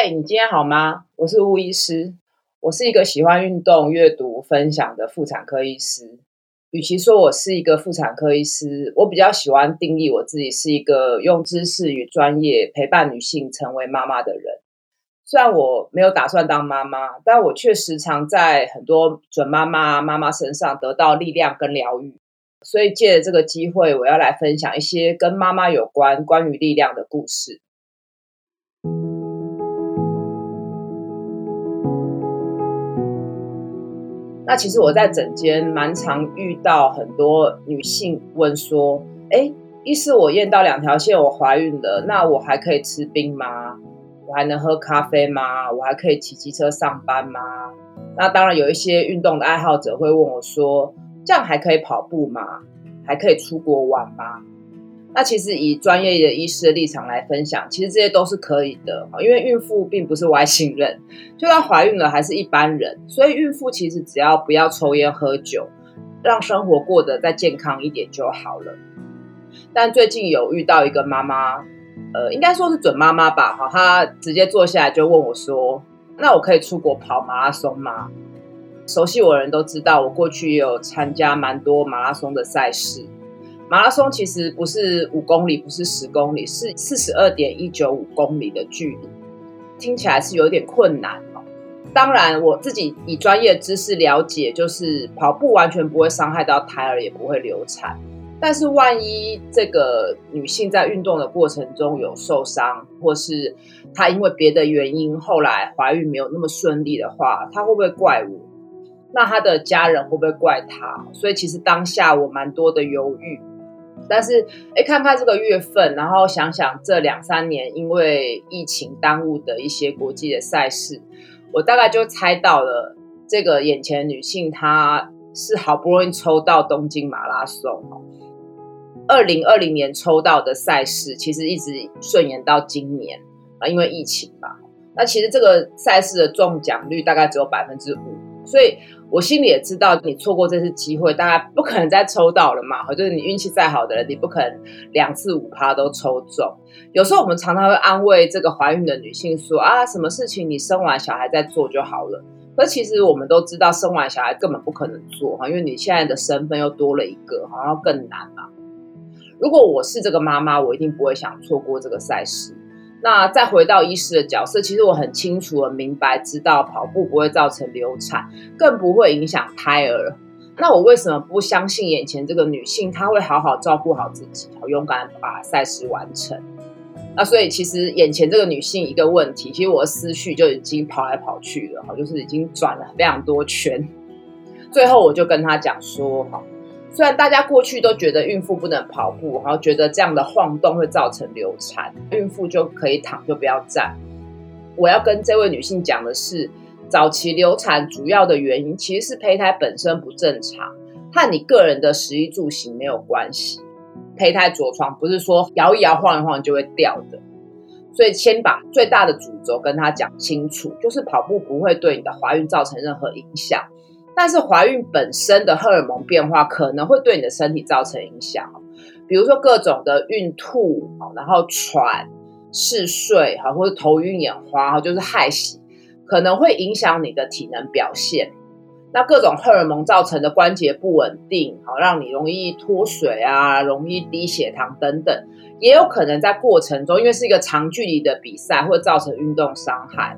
嗨，你今天好吗？我是巫医师，我是一个喜欢运动、阅读、分享的妇产科医师。与其说我是一个妇产科医师，我比较喜欢定义我自己是一个用知识与专业陪伴女性成为妈妈的人。虽然我没有打算当妈妈，但我却时常在很多准妈妈、妈妈身上得到力量跟疗愈。所以借着这个机会，我要来分享一些跟妈妈有关、关于力量的故事。那其实我在诊间蛮常遇到很多女性问说：“哎，一是，我验到两条线，我怀孕了，那我还可以吃冰吗？我还能喝咖啡吗？我还可以骑机车上班吗？”那当然有一些运动的爱好者会问我说：“这样还可以跑步吗？还可以出国玩吗？”那其实以专业的医师的立场来分享，其实这些都是可以的，因为孕妇并不是外星人，就算怀孕了还是一般人，所以孕妇其实只要不要抽烟喝酒，让生活过得再健康一点就好了。但最近有遇到一个妈妈，呃，应该说是准妈妈吧，哈，她直接坐下来就问我说：“那我可以出国跑马拉松吗？”熟悉我的人都知道，我过去也有参加蛮多马拉松的赛事。马拉松其实不是五公里，不是十公里，是四十二点一九五公里的距离，听起来是有点困难哦。当然，我自己以专业知识了解，就是跑步完全不会伤害到胎儿，也不会流产。但是，万一这个女性在运动的过程中有受伤，或是她因为别的原因后来怀孕没有那么顺利的话，她会不会怪我？那她的家人会不会怪她？所以，其实当下我蛮多的犹豫。但是，哎，看看这个月份，然后想想这两三年因为疫情耽误的一些国际的赛事，我大概就猜到了，这个眼前女性她是好不容易抽到东京马拉松哦，二零二零年抽到的赛事，其实一直顺延到今年啊，因为疫情嘛。那其实这个赛事的中奖率大概只有百分之五。所以我心里也知道，你错过这次机会，大家不可能再抽到了嘛。就是你运气再好的人，你不可能两次五趴都抽中。有时候我们常常会安慰这个怀孕的女性说：“啊，什么事情你生完小孩再做就好了。”可其实我们都知道，生完小孩根本不可能做哈，因为你现在的身份又多了一个，好像更难嘛。如果我是这个妈妈，我一定不会想错过这个赛事。那再回到医师的角色，其实我很清楚的明白，知道跑步不会造成流产，更不会影响胎儿。那我为什么不相信眼前这个女性，她会好好照顾好自己，好勇敢把赛事完成？那所以其实眼前这个女性一个问题，其实我的思绪就已经跑来跑去了，哈，就是已经转了非常多圈。最后我就跟她讲说，哈。虽然大家过去都觉得孕妇不能跑步，然后觉得这样的晃动会造成流产，孕妇就可以躺就不要站。我要跟这位女性讲的是，早期流产主要的原因其实是胚胎本身不正常，和你个人的食衣住行没有关系。胚胎着床不是说摇一摇晃一晃就会掉的，所以先把最大的主轴跟她讲清楚，就是跑步不会对你的怀孕造成任何影响。但是怀孕本身的荷尔蒙变化可能会对你的身体造成影响，比如说各种的孕吐，然后喘、嗜睡，哈，或者头晕眼花，就是害喜，可能会影响你的体能表现。那各种荷尔蒙造成的关节不稳定，好，让你容易脱水啊，容易低血糖等等，也有可能在过程中，因为是一个长距离的比赛，会造成运动伤害。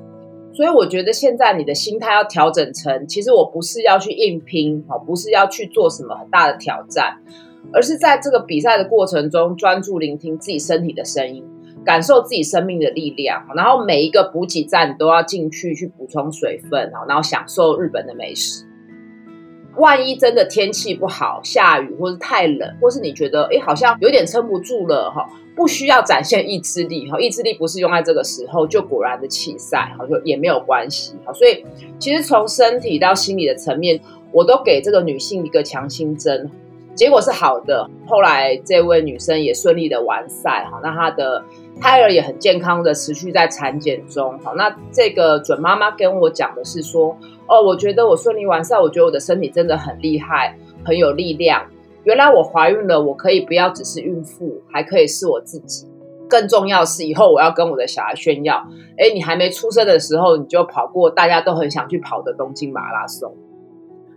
所以我觉得现在你的心态要调整成，其实我不是要去硬拼，不是要去做什么很大的挑战，而是在这个比赛的过程中专注聆听自己身体的声音，感受自己生命的力量，然后每一个补给站都要进去去补充水分，然后享受日本的美食。万一真的天气不好，下雨或是太冷，或是你觉得诶好像有点撑不住了哈，不需要展现意志力哈，意志力不是用在这个时候就果然的弃赛哈，就也没有关系哈。所以其实从身体到心理的层面，我都给这个女性一个强心针，结果是好的。后来这位女生也顺利的完赛哈，那她的胎儿也很健康的持续在产检中哈。那这个准妈妈跟我讲的是说。哦，我觉得我顺利完赛，我觉得我的身体真的很厉害，很有力量。原来我怀孕了，我可以不要只是孕妇，还可以是我自己。更重要是，以后我要跟我的小孩炫耀，哎，你还没出生的时候，你就跑过大家都很想去跑的东京马拉松。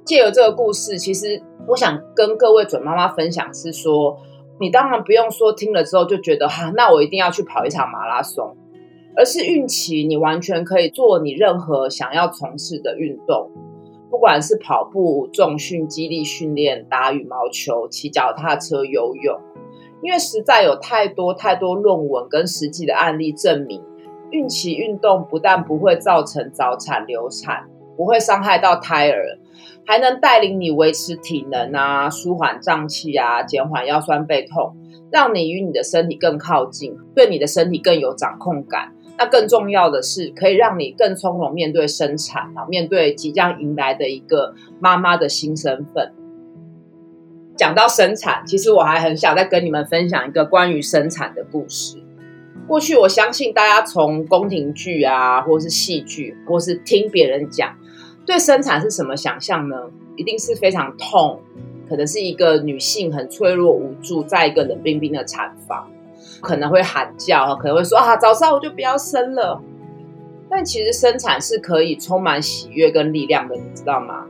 借由这个故事，其实我想跟各位准妈妈分享是说，你当然不用说听了之后就觉得哈，那我一定要去跑一场马拉松，而是孕期你完全可以做你任何想要从事的运动，不管是跑步、重训、肌力训练、打羽毛球、骑脚踏车、游泳。因为实在有太多太多论文跟实际的案例证明，孕期运动不但不会造成早产、流产，不会伤害到胎儿，还能带领你维持体能啊，舒缓胀气啊，减缓腰酸背痛，让你与你的身体更靠近，对你的身体更有掌控感。那更重要的是，可以让你更从容面对生产啊，面对即将迎来的一个妈妈的新身份。讲到生产，其实我还很想再跟你们分享一个关于生产的故事。过去，我相信大家从宫廷剧啊，或是戏剧，或是听别人讲，对生产是什么想象呢？一定是非常痛，可能是一个女性很脆弱无助，在一个冷冰冰的产房，可能会喊叫，可能会说啊，早上我就不要生了。但其实生产是可以充满喜悦跟力量的，你知道吗？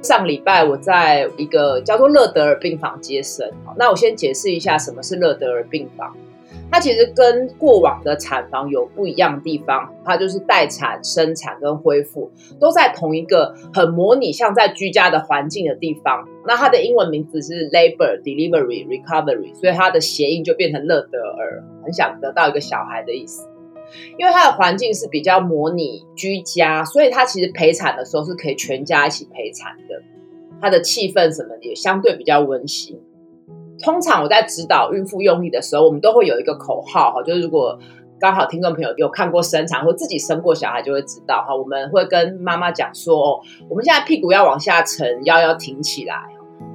上礼拜我在一个叫做乐德尔病房接生，那我先解释一下什么是乐德尔病房。它其实跟过往的产房有不一样的地方，它就是待产、生产跟恢复都在同一个很模拟像在居家的环境的地方。那它的英文名字是 Labor Delivery Recovery，所以它的谐音就变成乐德尔，很想得到一个小孩的意思。因为它的环境是比较模拟居家，所以它其实陪产的时候是可以全家一起陪产的。它的气氛什么的也相对比较温馨。通常我在指导孕妇用力的时候，我们都会有一个口号哈，就是如果刚好听众朋友有看过生产或自己生过小孩，就会知道哈，我们会跟妈妈讲说哦，我们现在屁股要往下沉，腰要挺起来，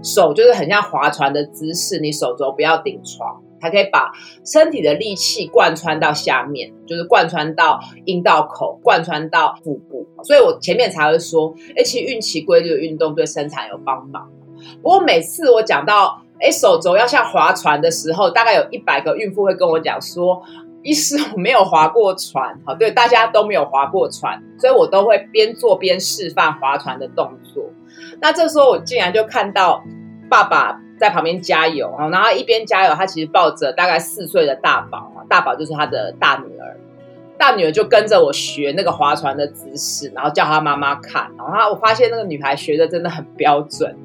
手就是很像划船的姿势，你手肘不要顶床。还可以把身体的力气贯穿到下面，就是贯穿到阴道口，贯穿到腹部。所以我前面才会说，哎，其实孕期规律的运动对生产有帮忙。不过每次我讲到，哎，手肘要像划船的时候，大概有一百个孕妇会跟我讲说，医师我没有划过船，好，对，大家都没有划过船，所以我都会边做边示范划船的动作。那这时候我竟然就看到爸爸。在旁边加油，然后一边加油，他其实抱着大概四岁的大宝，大宝就是他的大女儿，大女儿就跟着我学那个划船的姿势，然后叫他妈妈看，然后我发现那个女孩学的真的很标准，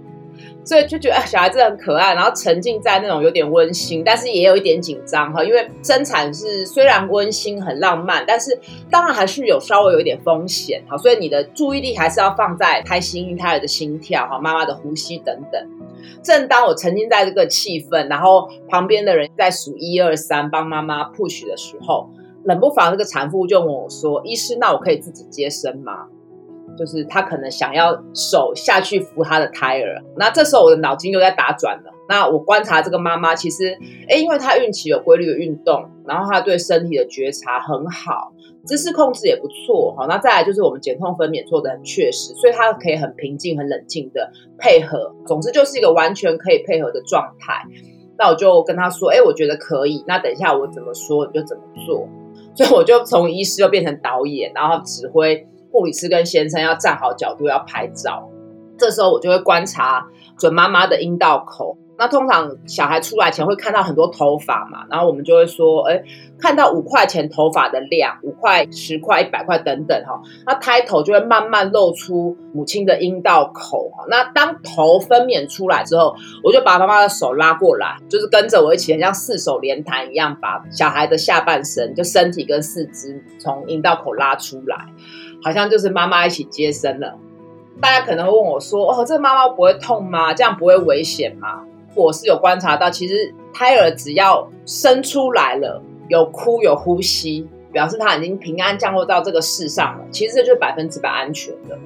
所以就觉得小孩子很可爱，然后沉浸在那种有点温馨，但是也有一点紧张哈，因为生产是虽然温馨很浪漫，但是当然还是有稍微有一点风险哈，所以你的注意力还是要放在胎心、胎儿的心跳哈、妈妈的呼吸等等。正当我沉浸在这个气氛，然后旁边的人在数一二三帮妈妈 push 的时候，冷不防这个产妇就问我说：“医师，那我可以自己接生吗？”就是她可能想要手下去扶她的胎儿。那这时候我的脑筋又在打转了。那我观察这个妈妈，其实，诶，因为她孕期有规律的运动，然后她对身体的觉察很好。姿势控制也不错，好，那再来就是我们减痛分娩做得很确实，所以她可以很平静、很冷静的配合，总之就是一个完全可以配合的状态。那我就跟她说，哎，我觉得可以，那等一下我怎么说你就怎么做。所以我就从医师又变成导演，然后指挥护理师跟先生要站好角度要拍照。这时候我就会观察准妈妈的阴道口。那通常小孩出来前会看到很多头发嘛，然后我们就会说，哎，看到五块钱头发的量，五块、十块、一百块等等哈，那胎头就会慢慢露出母亲的阴道口哈。那当头分娩出来之后，我就把妈妈的手拉过来，就是跟着我一起，像四手连弹一样，把小孩的下半身，就身体跟四肢从阴道口拉出来，好像就是妈妈一起接生了。大家可能会问我说，哦，这个妈妈不会痛吗？这样不会危险吗？我是有观察到，其实胎儿只要生出来了，有哭有呼吸，表示他已经平安降落到这个世上了。其实这就是百分之百安全的，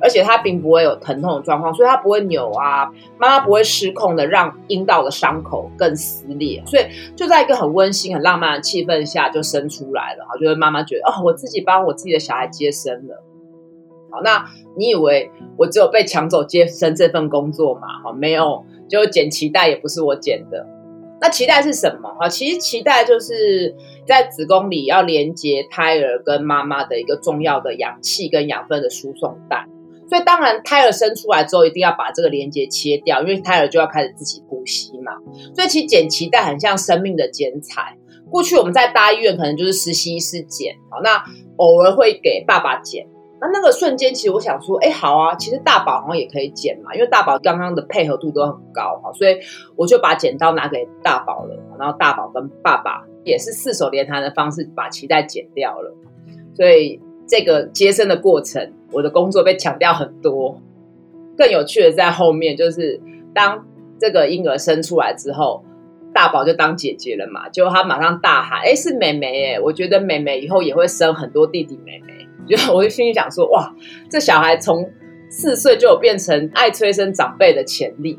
而且他并不会有疼痛的状况，所以他不会扭啊，妈妈不会失控的让阴道的伤口更撕裂，所以就在一个很温馨、很浪漫的气氛下就生出来了。哈，就是妈妈觉得哦，我自己帮我自己的小孩接生了。好，那你以为我只有被抢走接生这份工作吗？好，没有。就剪脐带也不是我剪的，那脐带是什么？哈，其实脐带就是在子宫里要连接胎儿跟妈妈的一个重要的氧气跟养分的输送带。所以当然，胎儿生出来之后，一定要把这个连接切掉，因为胎儿就要开始自己呼吸嘛。所以其实剪脐带很像生命的剪彩。过去我们在大医院可能就是实习医师剪，好，那偶尔会给爸爸剪。那那个瞬间，其实我想说，哎，好啊，其实大宝好像也可以剪嘛，因为大宝刚刚的配合度都很高哈，所以我就把剪刀拿给大宝了，然后大宝跟爸爸也是四手连弹的方式把脐带剪掉了，所以这个接生的过程，我的工作被强调很多。更有趣的在后面，就是当这个婴儿生出来之后，大宝就当姐姐了嘛，结果他马上大喊，哎，是妹妹哎，我觉得妹妹以后也会生很多弟弟妹妹。就我就心里想说，哇，这小孩从四岁就有变成爱催生长辈的潜力。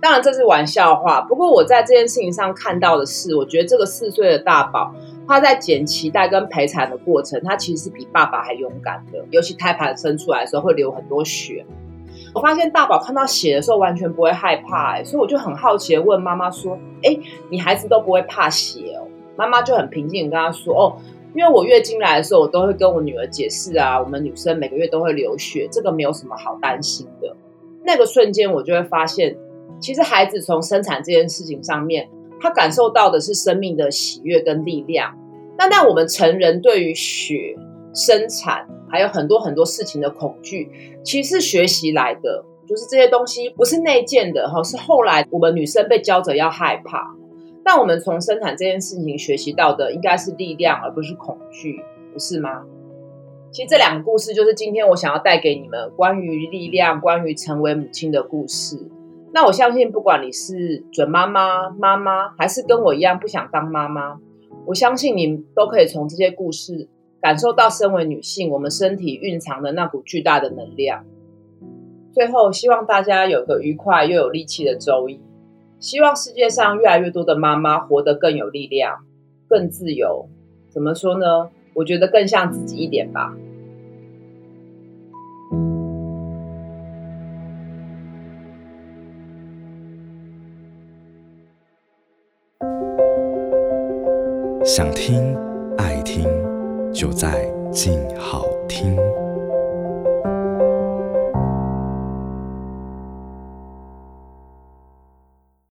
当然这是玩笑话，不过我在这件事情上看到的是，我觉得这个四岁的大宝，他在剪脐带跟陪产的过程，他其实是比爸爸还勇敢的。尤其胎盘生出来的时候会流很多血，我发现大宝看到血的时候完全不会害怕，欸，所以我就很好奇的问妈妈说，哎，你孩子都不会怕血哦？妈妈就很平静跟他说，哦。因为我月经来的时候，我都会跟我女儿解释啊，我们女生每个月都会流血，这个没有什么好担心的。那个瞬间，我就会发现，其实孩子从生产这件事情上面，他感受到的是生命的喜悦跟力量。那但我们成人对于血、生产还有很多很多事情的恐惧，其实是学习来的，就是这些东西不是内建的哈，是后来我们女生被教着要害怕。但我们从生产这件事情学习到的，应该是力量，而不是恐惧，不是吗？其实这两个故事，就是今天我想要带给你们关于力量、关于成为母亲的故事。那我相信，不管你是准妈妈、妈妈，还是跟我一样不想当妈妈，我相信你都可以从这些故事感受到，身为女性，我们身体蕴藏的那股巨大的能量。最后，希望大家有个愉快又有力气的周一。希望世界上越来越多的妈妈活得更有力量、更自由。怎么说呢？我觉得更像自己一点吧。想听、爱听，就在静好听。